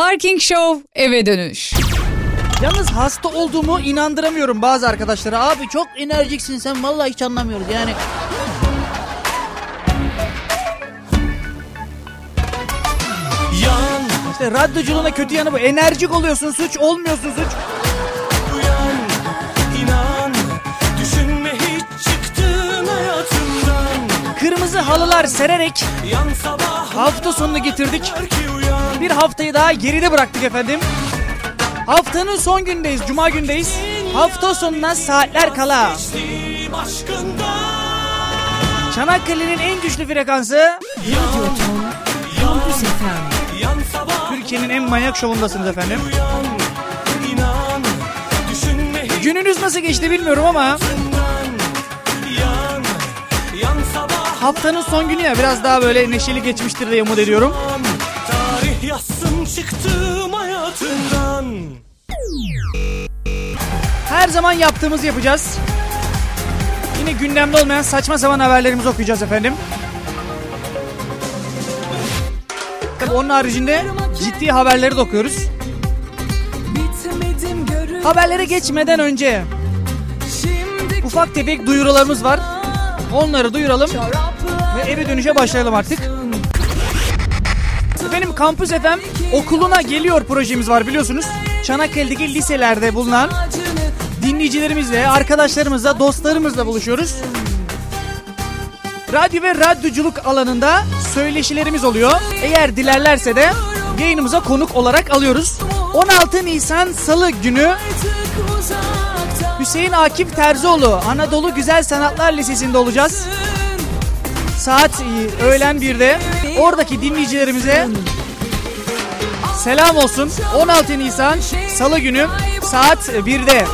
Parking Show eve dönüş. Yalnız hasta olduğumu inandıramıyorum bazı arkadaşlara. Abi çok enerjiksin sen vallahi hiç anlamıyoruz yani. Yan İşte radyoculuğuna kötü yanı bu. Enerjik oluyorsun suç olmuyorsun suç. uyan inan Düşünme hiç çıktın hayatımdan Kırmızı halılar sererek Yan sabah hafta sonunu getirdik. Bir haftayı daha geride bıraktık efendim. Haftanın son gündeyiz. Cuma gündeyiz. Hafta sonuna saatler kala. Çanakkale'nin en güçlü frekansı Yan Kampüs FM. Türkiye'nin en manyak şovundasınız efendim. Gününüz nasıl geçti bilmiyorum ama haftanın son günü ya biraz daha böyle neşeli geçmiştir diye umut ediyorum. Çıktım hayatından Her zaman yaptığımızı yapacağız. Yine gündemde olmayan saçma sapan haberlerimizi okuyacağız efendim. Tabii onun haricinde ciddi haberleri de okuyoruz. Haberlere geçmeden önce ufak tefek duyurularımız var. Onları duyuralım ve eve dönüşe başlayalım artık. Efendim Kampüs FM okuluna geliyor projemiz var biliyorsunuz. Çanakkale'deki liselerde bulunan dinleyicilerimizle, arkadaşlarımızla, dostlarımızla buluşuyoruz. Radyo ve radyoculuk alanında söyleşilerimiz oluyor. Eğer dilerlerse de yayınımıza konuk olarak alıyoruz. 16 Nisan Salı günü Hüseyin Akif Terzioğlu Anadolu Güzel Sanatlar Lisesi'nde olacağız. Saat öğlen 1'de oradaki dinleyicilerimize selam olsun. 16 Nisan Salı günü saat 1'de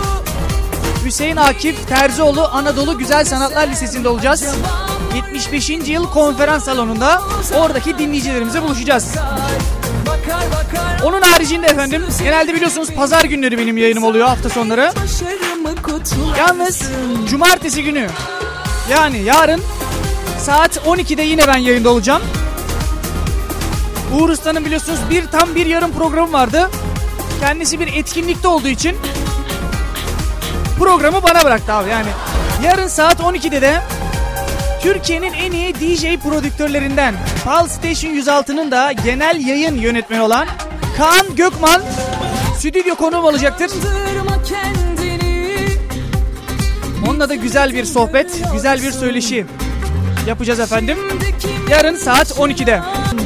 Hüseyin Akif Terzioğlu Anadolu Güzel Sanatlar Lisesi'nde olacağız. 75. yıl konferans salonunda oradaki dinleyicilerimize buluşacağız. Onun haricinde efendim genelde biliyorsunuz pazar günleri benim yayınım oluyor hafta sonları. Yalnız cumartesi günü yani yarın saat 12'de yine ben yayında olacağım. Uğur Usta'nın biliyorsunuz bir tam bir yarım programı vardı. Kendisi bir etkinlikte olduğu için programı bana bıraktı abi yani. Yarın saat 12'de de Türkiye'nin en iyi DJ prodüktörlerinden Pal Station 106'nın da genel yayın yönetmeni olan Kaan Gökman stüdyo konuğum olacaktır. Onunla da güzel bir sohbet, güzel bir söyleşi yapacağız efendim. Yarın saat 12'de.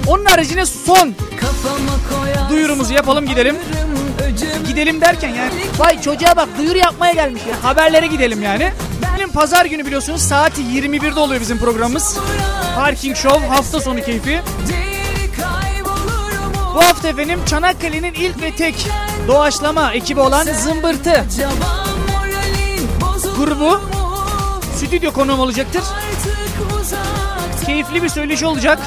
Onun haricinde son duyurumuzu yapalım gidelim. Gidelim derken yani vay çocuğa bak duyuru yapmaya gelmiş ya. Haberlere gidelim yani. Benim pazar günü biliyorsunuz saat 21'de oluyor bizim programımız. Parking Show hafta sonu keyfi. Bu hafta efendim Çanakkale'nin ilk ve tek doğaçlama ekibi olan Zımbırtı grubu stüdyo konuğum olacaktır. Keyifli bir söyleşi olacak.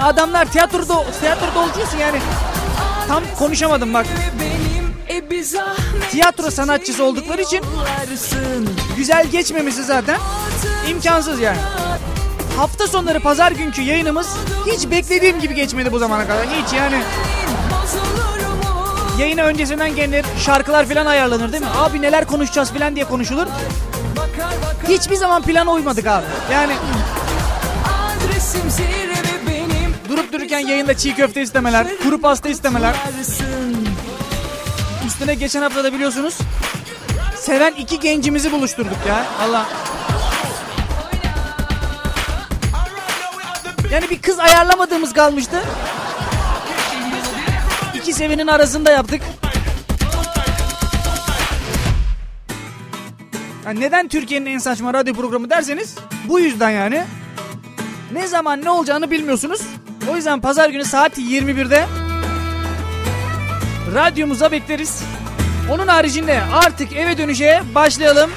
Adamlar tiyatroda tiyatroda olacaksın yani. Tam konuşamadım bak. Tiyatro sanatçısı oldukları için güzel geçmemesi zaten imkansız yani. Hafta sonları pazar günkü yayınımız hiç beklediğim gibi geçmedi bu zamana kadar. Hiç yani. Yayına öncesinden gelir şarkılar falan ayarlanır değil mi? Abi neler konuşacağız falan diye konuşulur. Hiçbir zaman plana uymadık abi. Yani adresim dururken yayında çiğ köfte istemeler, kuru pasta istemeler. Üstüne geçen hafta da biliyorsunuz seven iki gencimizi buluşturduk ya. Allah. Yani bir kız ayarlamadığımız kalmıştı. İki sevenin arasında yaptık. Yani neden Türkiye'nin en saçma radyo programı derseniz bu yüzden yani. Ne zaman ne olacağını bilmiyorsunuz. O yüzden pazar günü saat 21'de radyomuza bekleriz. Onun haricinde artık eve dönüşe başlayalım.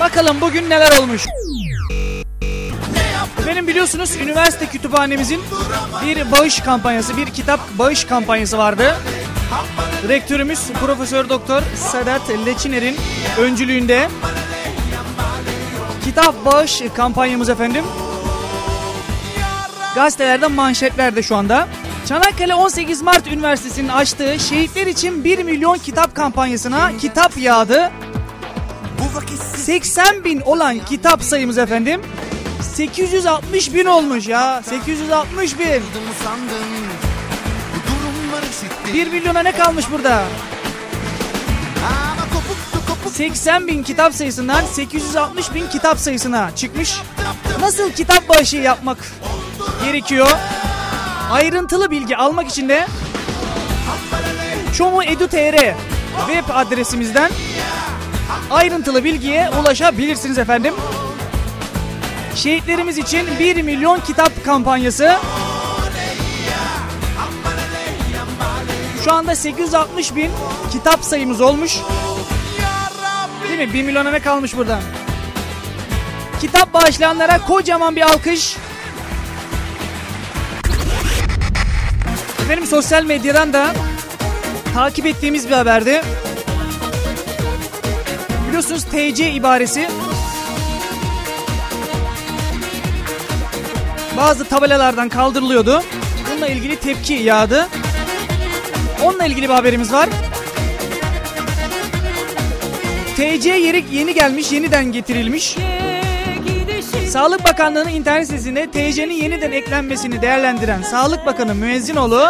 Bakalım bugün neler olmuş. Benim biliyorsunuz üniversite kütüphanemizin bir bağış kampanyası, bir kitap bağış kampanyası vardı. Rektörümüz Profesör Doktor Sedat Leçiner'in öncülüğünde kitap bağış kampanyamız efendim. Gazetelerde manşetlerde şu anda. Çanakkale 18 Mart Üniversitesi'nin açtığı şehitler için 1 milyon kitap kampanyasına kitap yağdı. 80 bin olan kitap sayımız efendim 860 bin olmuş ya 860 bin. 1 milyona ne kalmış burada? 80 bin kitap sayısından 860 bin kitap sayısına çıkmış. Nasıl kitap bağışı yapmak gerekiyor ayrıntılı bilgi almak için de Çomu Edu.tr web adresimizden ayrıntılı bilgiye ulaşabilirsiniz efendim. Şehitlerimiz için 1 milyon kitap kampanyası. Şu anda 860 bin kitap sayımız olmuş. Değil mi? 1 milyona ne kalmış buradan? Kitap bağışlayanlara kocaman bir alkış. Efendim sosyal medyadan da takip ettiğimiz bir haberdi. Biliyorsunuz TC ibaresi bazı tabelalardan kaldırılıyordu. Bununla ilgili tepki yağdı. Onunla ilgili bir haberimiz var. TC yeri yeni gelmiş, yeniden getirilmiş. Sağlık Bakanlığı'nın internet sitesinde TC'nin yeniden eklenmesini değerlendiren Sağlık Bakanı Müezzinoğlu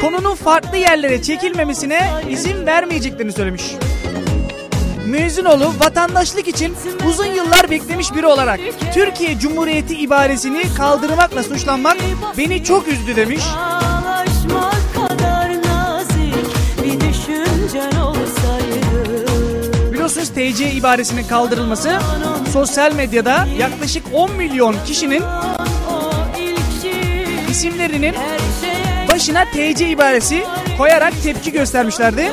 konunun farklı yerlere çekilmemesine izin vermeyeceklerini söylemiş. Müezzinoğlu vatandaşlık için uzun yıllar beklemiş biri olarak Türkiye Cumhuriyeti ibaresini kaldırmakla suçlanmak beni çok üzdü demiş. Biliyorsunuz TC ibaresinin kaldırılması. Sosyal medyada yaklaşık 10 milyon kişinin isimlerinin başına TC ibaresi koyarak tepki göstermişlerdi.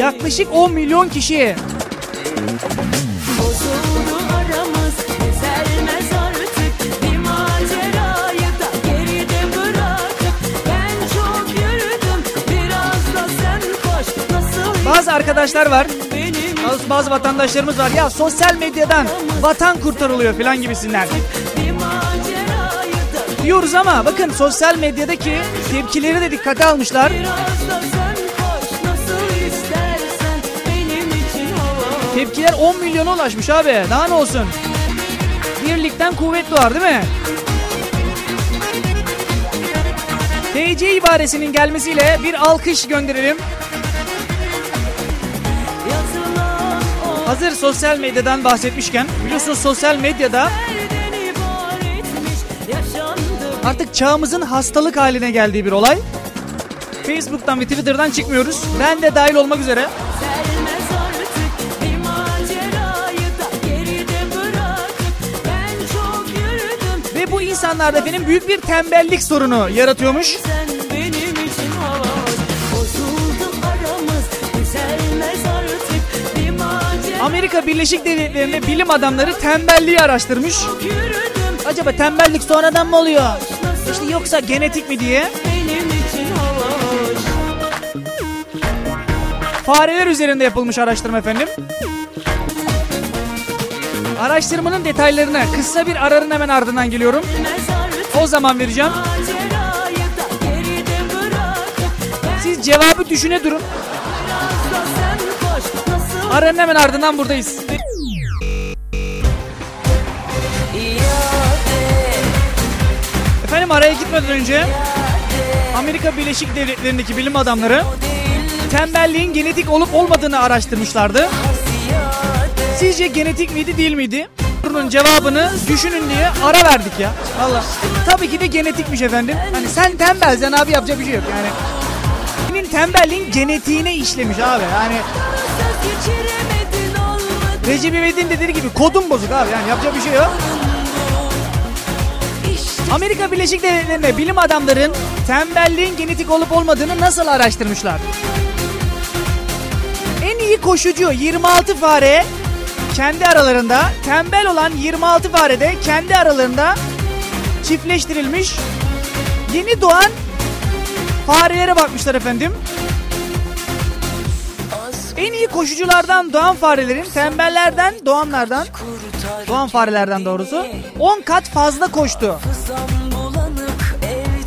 Yaklaşık 10 milyon kişiye. Bazı arkadaşlar var benim bazı, vatandaşlarımız var ya sosyal medyadan vatan kurtarılıyor falan gibisinden. diyoruz ama bakın sosyal medyadaki tepkileri de dikkate almışlar. Tepkiler 10 milyona ulaşmış abi. Daha ne olsun? Birlikten kuvvet doğar değil mi? TC ibaresinin gelmesiyle bir alkış gönderelim. Hazır sosyal medyadan bahsetmişken biliyorsunuz sosyal medyada artık çağımızın hastalık haline geldiği bir olay. Facebook'tan ve Twitter'dan çıkmıyoruz. Ben de dahil olmak üzere. Ve bu insanlarda benim büyük bir tembellik sorunu yaratıyormuş. sen Amerika Birleşik Devletleri'nde bilim adamları tembelliği araştırmış. Acaba tembellik sonradan mı oluyor? İşte yoksa genetik mi diye. Fareler üzerinde yapılmış araştırma efendim. Araştırmanın detaylarına kısa bir aranın hemen ardından geliyorum. O zaman vereceğim. Siz cevabı düşüne durun. Aranın hemen ardından buradayız. Efendim araya gitmeden önce Amerika Birleşik Devletleri'ndeki bilim adamları tembelliğin genetik olup olmadığını araştırmışlardı. Sizce genetik miydi değil miydi? Sorunun cevabını düşünün diye ara verdik ya. Valla. Tabii ki de genetikmiş efendim. Hani sen tembelsen abi yapacak bir şey yok yani. Senin tembelliğin genetiğine işlemiş abi. Yani Recep İvedik'in dediği gibi kodun bozuk abi. Yani yapacak bir şey yok. Amerika Birleşik Devletleri'nde bilim adamların tembelliğin genetik olup olmadığını nasıl araştırmışlar? En iyi koşucu 26 fare kendi aralarında, tembel olan 26 fare de kendi aralarında çiftleştirilmiş. Yeni doğan farelere bakmışlar efendim. En iyi koşuculardan doğan farelerin tembellerden doğanlardan doğan farelerden doğrusu 10 kat fazla koştu.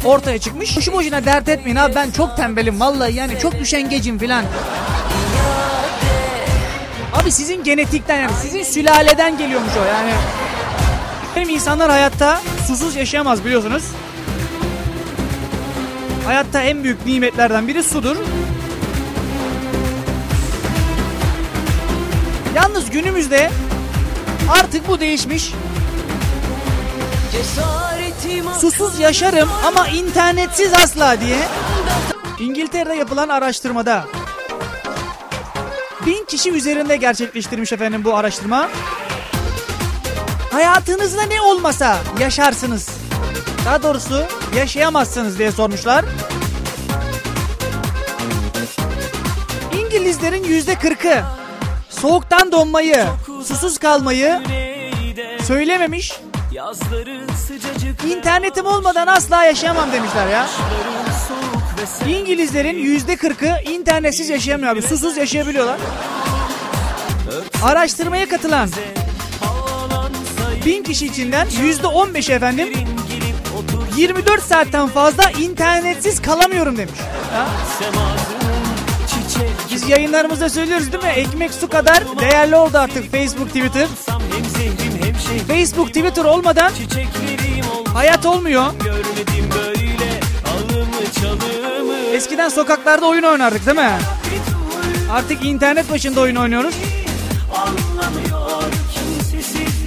Ortaya çıkmış. Boşu boşuna dert etmeyin abi ben çok tembelim vallahi yani çok üşengecim filan. Abi sizin genetikten yani sizin sülaleden geliyormuş o yani. Benim insanlar hayatta susuz yaşayamaz biliyorsunuz. Hayatta en büyük nimetlerden biri sudur. Yalnız günümüzde artık bu değişmiş. Susuz yaşarım ama internetsiz asla diye İngiltere'de yapılan araştırmada bin kişi üzerinde gerçekleştirmiş efendim bu araştırma. Hayatınızda ne olmasa yaşarsınız. Daha doğrusu yaşayamazsınız diye sormuşlar. İngilizlerin yüzde kırkı soğuktan donmayı, susuz kalmayı söylememiş. İnternetim olmadan asla yaşayamam demişler ya. İngilizlerin yüzde kırkı internetsiz yaşayamıyor abi. Susuz yaşayabiliyorlar. Araştırmaya katılan bin kişi içinden yüzde on beş efendim 24 saatten fazla internetsiz kalamıyorum demiş. Ya. Biz yayınlarımızda söylüyoruz değil mi? Ekmek su kadar değerli oldu artık Facebook, Twitter. Facebook, Twitter olmadan hayat olmuyor. Eskiden sokaklarda oyun oynardık değil mi? Artık internet başında oyun oynuyoruz.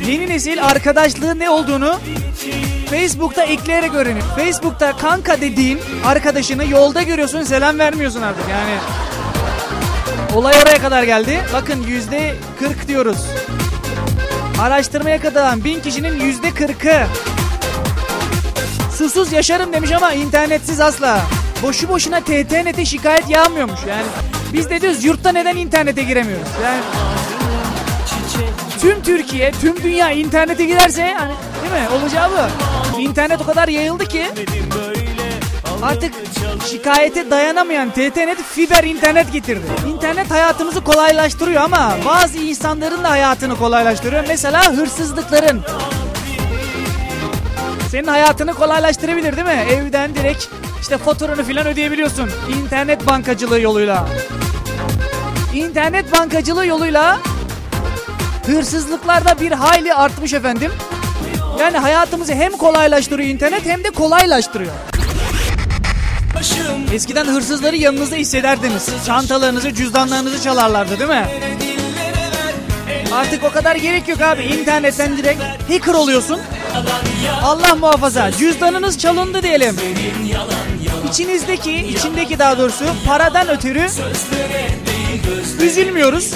Yeni nesil arkadaşlığın ne olduğunu Facebook'ta ekleyerek öğrenir. Facebook'ta kanka dediğin arkadaşını yolda görüyorsun selam vermiyorsun artık yani. Olay oraya kadar geldi. Bakın yüzde 40 diyoruz. Araştırmaya katılan bin kişinin yüzde 40'ı susuz yaşarım demiş ama internetsiz asla. Boşu boşuna TTNet'e şikayet yağmıyormuş yani. Biz de diyoruz yurtta neden internete giremiyoruz? Yani tüm Türkiye, tüm dünya internete girerse hani değil mi? Olacağı bu. İnternet o kadar yayıldı ki artık şikayete dayanamayan TTNet fiber internet getirdi. İnternet hayatımızı kolaylaştırıyor ama bazı insanların da hayatını kolaylaştırıyor. Mesela hırsızlıkların. Senin hayatını kolaylaştırabilir değil mi? Evden direkt işte faturanı filan ödeyebiliyorsun. İnternet bankacılığı yoluyla. İnternet bankacılığı yoluyla hırsızlıklarda bir hayli artmış efendim. Yani hayatımızı hem kolaylaştırıyor internet hem de kolaylaştırıyor. Eskiden hırsızları yanınızda hissederdiniz. Çantalarınızı, cüzdanlarınızı çalarlardı değil mi? Artık o kadar gerek yok abi. İnternetten direkt hacker oluyorsun. Allah muhafaza cüzdanınız çalındı diyelim. İçinizdeki, içindeki daha doğrusu paradan ötürü üzülmüyoruz.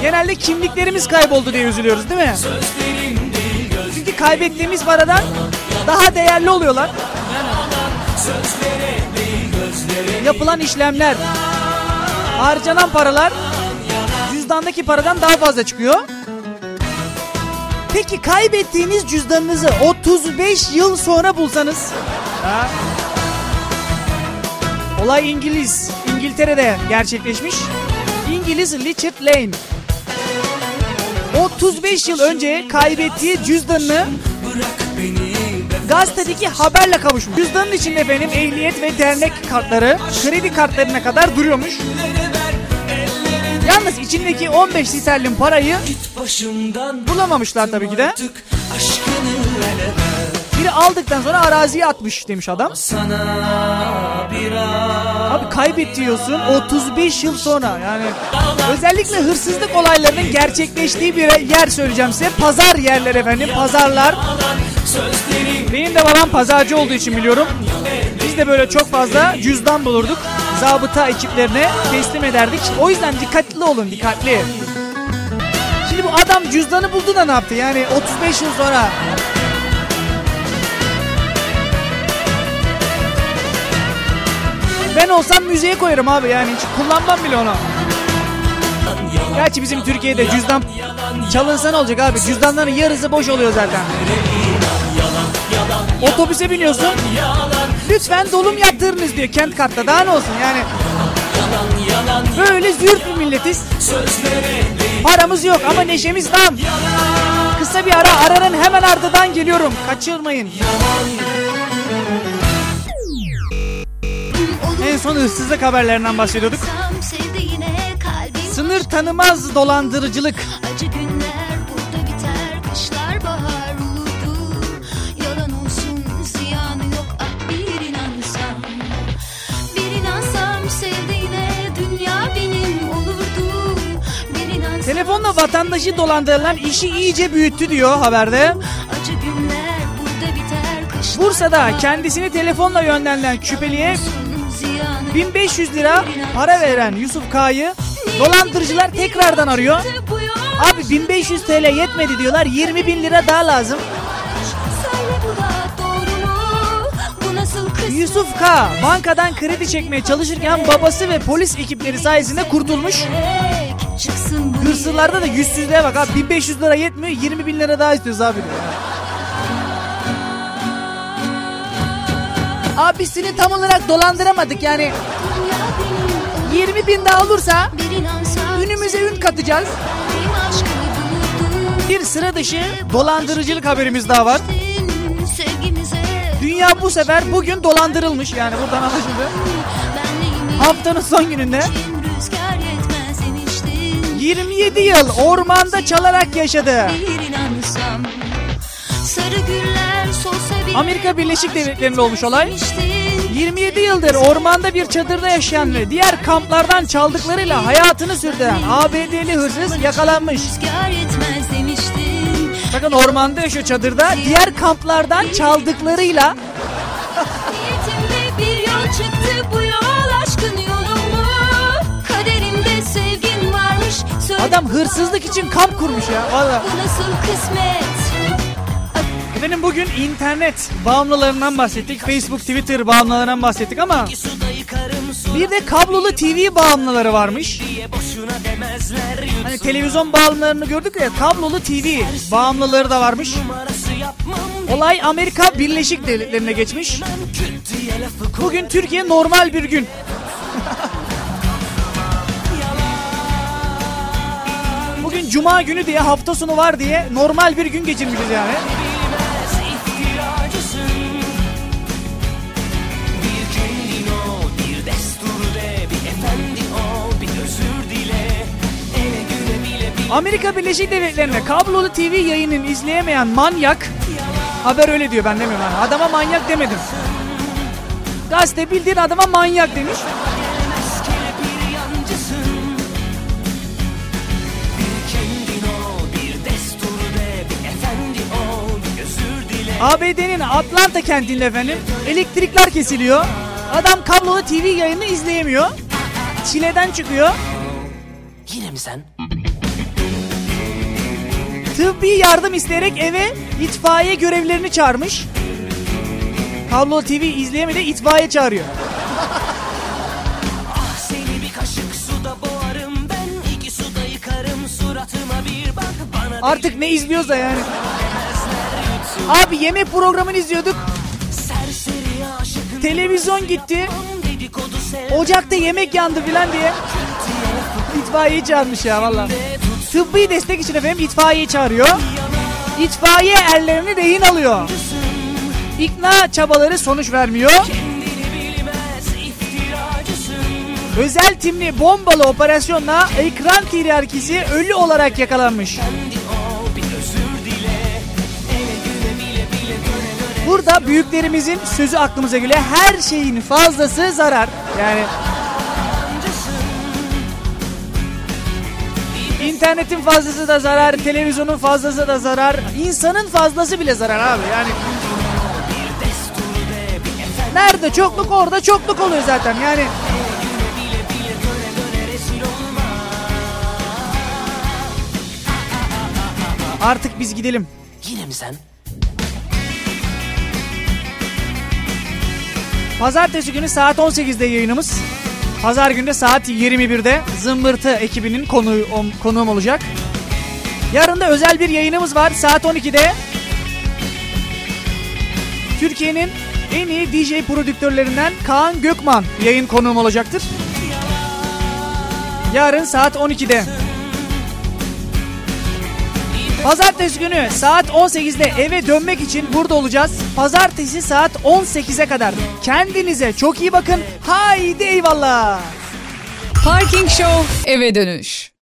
Genelde kimliklerimiz kayboldu diye üzülüyoruz değil mi? Çünkü kaybettiğimiz paradan daha değerli oluyorlar. Yapılan işlemler, harcanan paralar cüzdandaki paradan daha fazla çıkıyor. Peki kaybettiğiniz cüzdanınızı 35 yıl sonra bulsanız? Ha? Olay İngiliz, İngiltere'de gerçekleşmiş. İngiliz Richard Lane 35 yıl önce kaybettiği cüzdanını gazetedeki haberle kavuşmuş. Cüzdanın içinde benim ehliyet ve dernek kartları kredi kartlarına kadar duruyormuş. Yalnız içindeki 15 sterlin parayı bulamamışlar tabii ki de. Biri aldıktan sonra araziye atmış demiş adam. Abi kaybet diyorsun 35 yıl sonra yani özellikle hırsızlık olaylarının gerçekleştiği bir yer söyleyeceğim size. Pazar yerler efendim pazarlar. Benim de babam pazarcı olduğu için biliyorum. Biz de böyle çok fazla cüzdan bulurduk. Zabıta ekiplerine teslim ederdik. O yüzden dikkatli olun dikkatli. Şimdi bu adam cüzdanı buldu da ne yaptı? Yani 35 yıl sonra Ben olsam müzeye koyarım abi yani hiç kullanmam bile onu. Gerçi bizim Türkiye'de cüzdan çalınsa ne olacak abi? Cüzdanların yarısı boş oluyor zaten. Otobüse biniyorsun. Lütfen dolum yaptırınız diyor kent kartta. Daha ne olsun yani. Böyle zürt bir milletiz. Paramız yok ama neşemiz tam. Kısa bir ara aranın hemen ardından geliyorum. Kaçırmayın. son hırsızlık haberlerinden bahsediyorduk. Sınır tanımaz dolandırıcılık. Vatandaşı dolandırılan işi iyice büyüttü diyor haberde. Bursa'da kendisini telefonla yönlendirilen şüpheliye olsun, ziyanı yok. 1500 lira para veren Yusuf K'yı dolandırıcılar tekrardan arıyor. Abi 1500 TL yetmedi diyorlar 20 bin lira daha lazım. Yusuf K bankadan kredi çekmeye çalışırken babası ve polis ekipleri sayesinde kurtulmuş. Hırsızlarda da yüzsüzlüğe bak abi 1500 lira yetmiyor 20 bin lira daha istiyoruz abi diyor. Abisini tam olarak dolandıramadık yani dünya benim 20 bin daha olursa ünümüze ün katacağız. Bir sıra dışı dolandırıcılık haberimiz daha var. Dünya bu sefer bugün dolandırılmış yani buradan anlaşıldı. Haftanın son gününde 27 yıl ormanda çalarak yaşadı. Amerika Birleşik Devletleri'nde olmuş olay. demiştin. 27 yıldır ormanda bir çadırda yaşayan ve diğer kamplardan çaldıklarıyla hayatını sürdüren ABD'li hırsız yakalanmış. Bakın ormanda yaşıyor çadırda. Diğer kamplardan çaldıklarıyla Niyetimde bir yol çıktı bu yol aşkın yolu adam hırsızlık için kamp kurmuş ya. Valla. Nasıl kısmet? Efendim bugün internet bağımlılarından bahsettik. Facebook, Twitter bağımlılarından bahsettik ama bir de kablolu TV bağımlıları varmış. Hani televizyon bağımlılarını gördük ya kablolu TV bağımlıları da varmış. Olay Amerika Birleşik Devletleri'ne geçmiş. Bugün Türkiye normal bir gün. Cuma günü diye hafta sonu var diye normal bir gün geçirmişiz yani. Amerika Birleşik Devletleri'nde kablolu TV yayının izleyemeyen manyak haber öyle diyor ben demiyorum. Yani. Adama manyak demedim. Gazete bildiğin adama manyak demiş. ABD'nin Atlanta kentinde efendim elektrikler kesiliyor. Adam kablolu TV yayını izleyemiyor. Çileden çıkıyor. Yine mi sen? Tıbbi yardım isteyerek eve itfaiye görevlilerini çağırmış. Kablolu TV izleyemedi itfaiye çağırıyor. Ah. Artık ne izliyorsa yani. Abi yemek programını izliyorduk. Televizyon gitti. Ocakta yemek yandı filan diye. İtfaiyeyi çağırmış ya valla. Tıbbi destek için efendim itfaiyeyi çağırıyor. İtfaiye erlerini rehin alıyor. İkna çabaları sonuç vermiyor. Özel timli bombalı operasyonla ekran tiryakisi ölü olarak yakalanmış. Burada büyüklerimizin sözü aklımıza geliyor. Her şeyin fazlası zarar. Yani internetin fazlası da zarar, televizyonun fazlası da zarar, insanın fazlası bile zarar abi. Yani nerede çokluk orada çokluk oluyor zaten. Yani Artık biz gidelim. Yine mi sen? Pazartesi günü saat 18'de yayınımız. Pazar günü saat 21'de Zımbırtı ekibinin konuğu, konuğum olacak. Yarın da özel bir yayınımız var saat 12'de. Türkiye'nin en iyi DJ prodüktörlerinden Kaan Gökman yayın konuğum olacaktır. Yarın saat 12'de. Pazartesi günü saat 18'de eve dönmek için burada olacağız. Pazartesi saat 18'e kadar. Kendinize çok iyi bakın. Haydi eyvallah. Parking Show eve dönüş.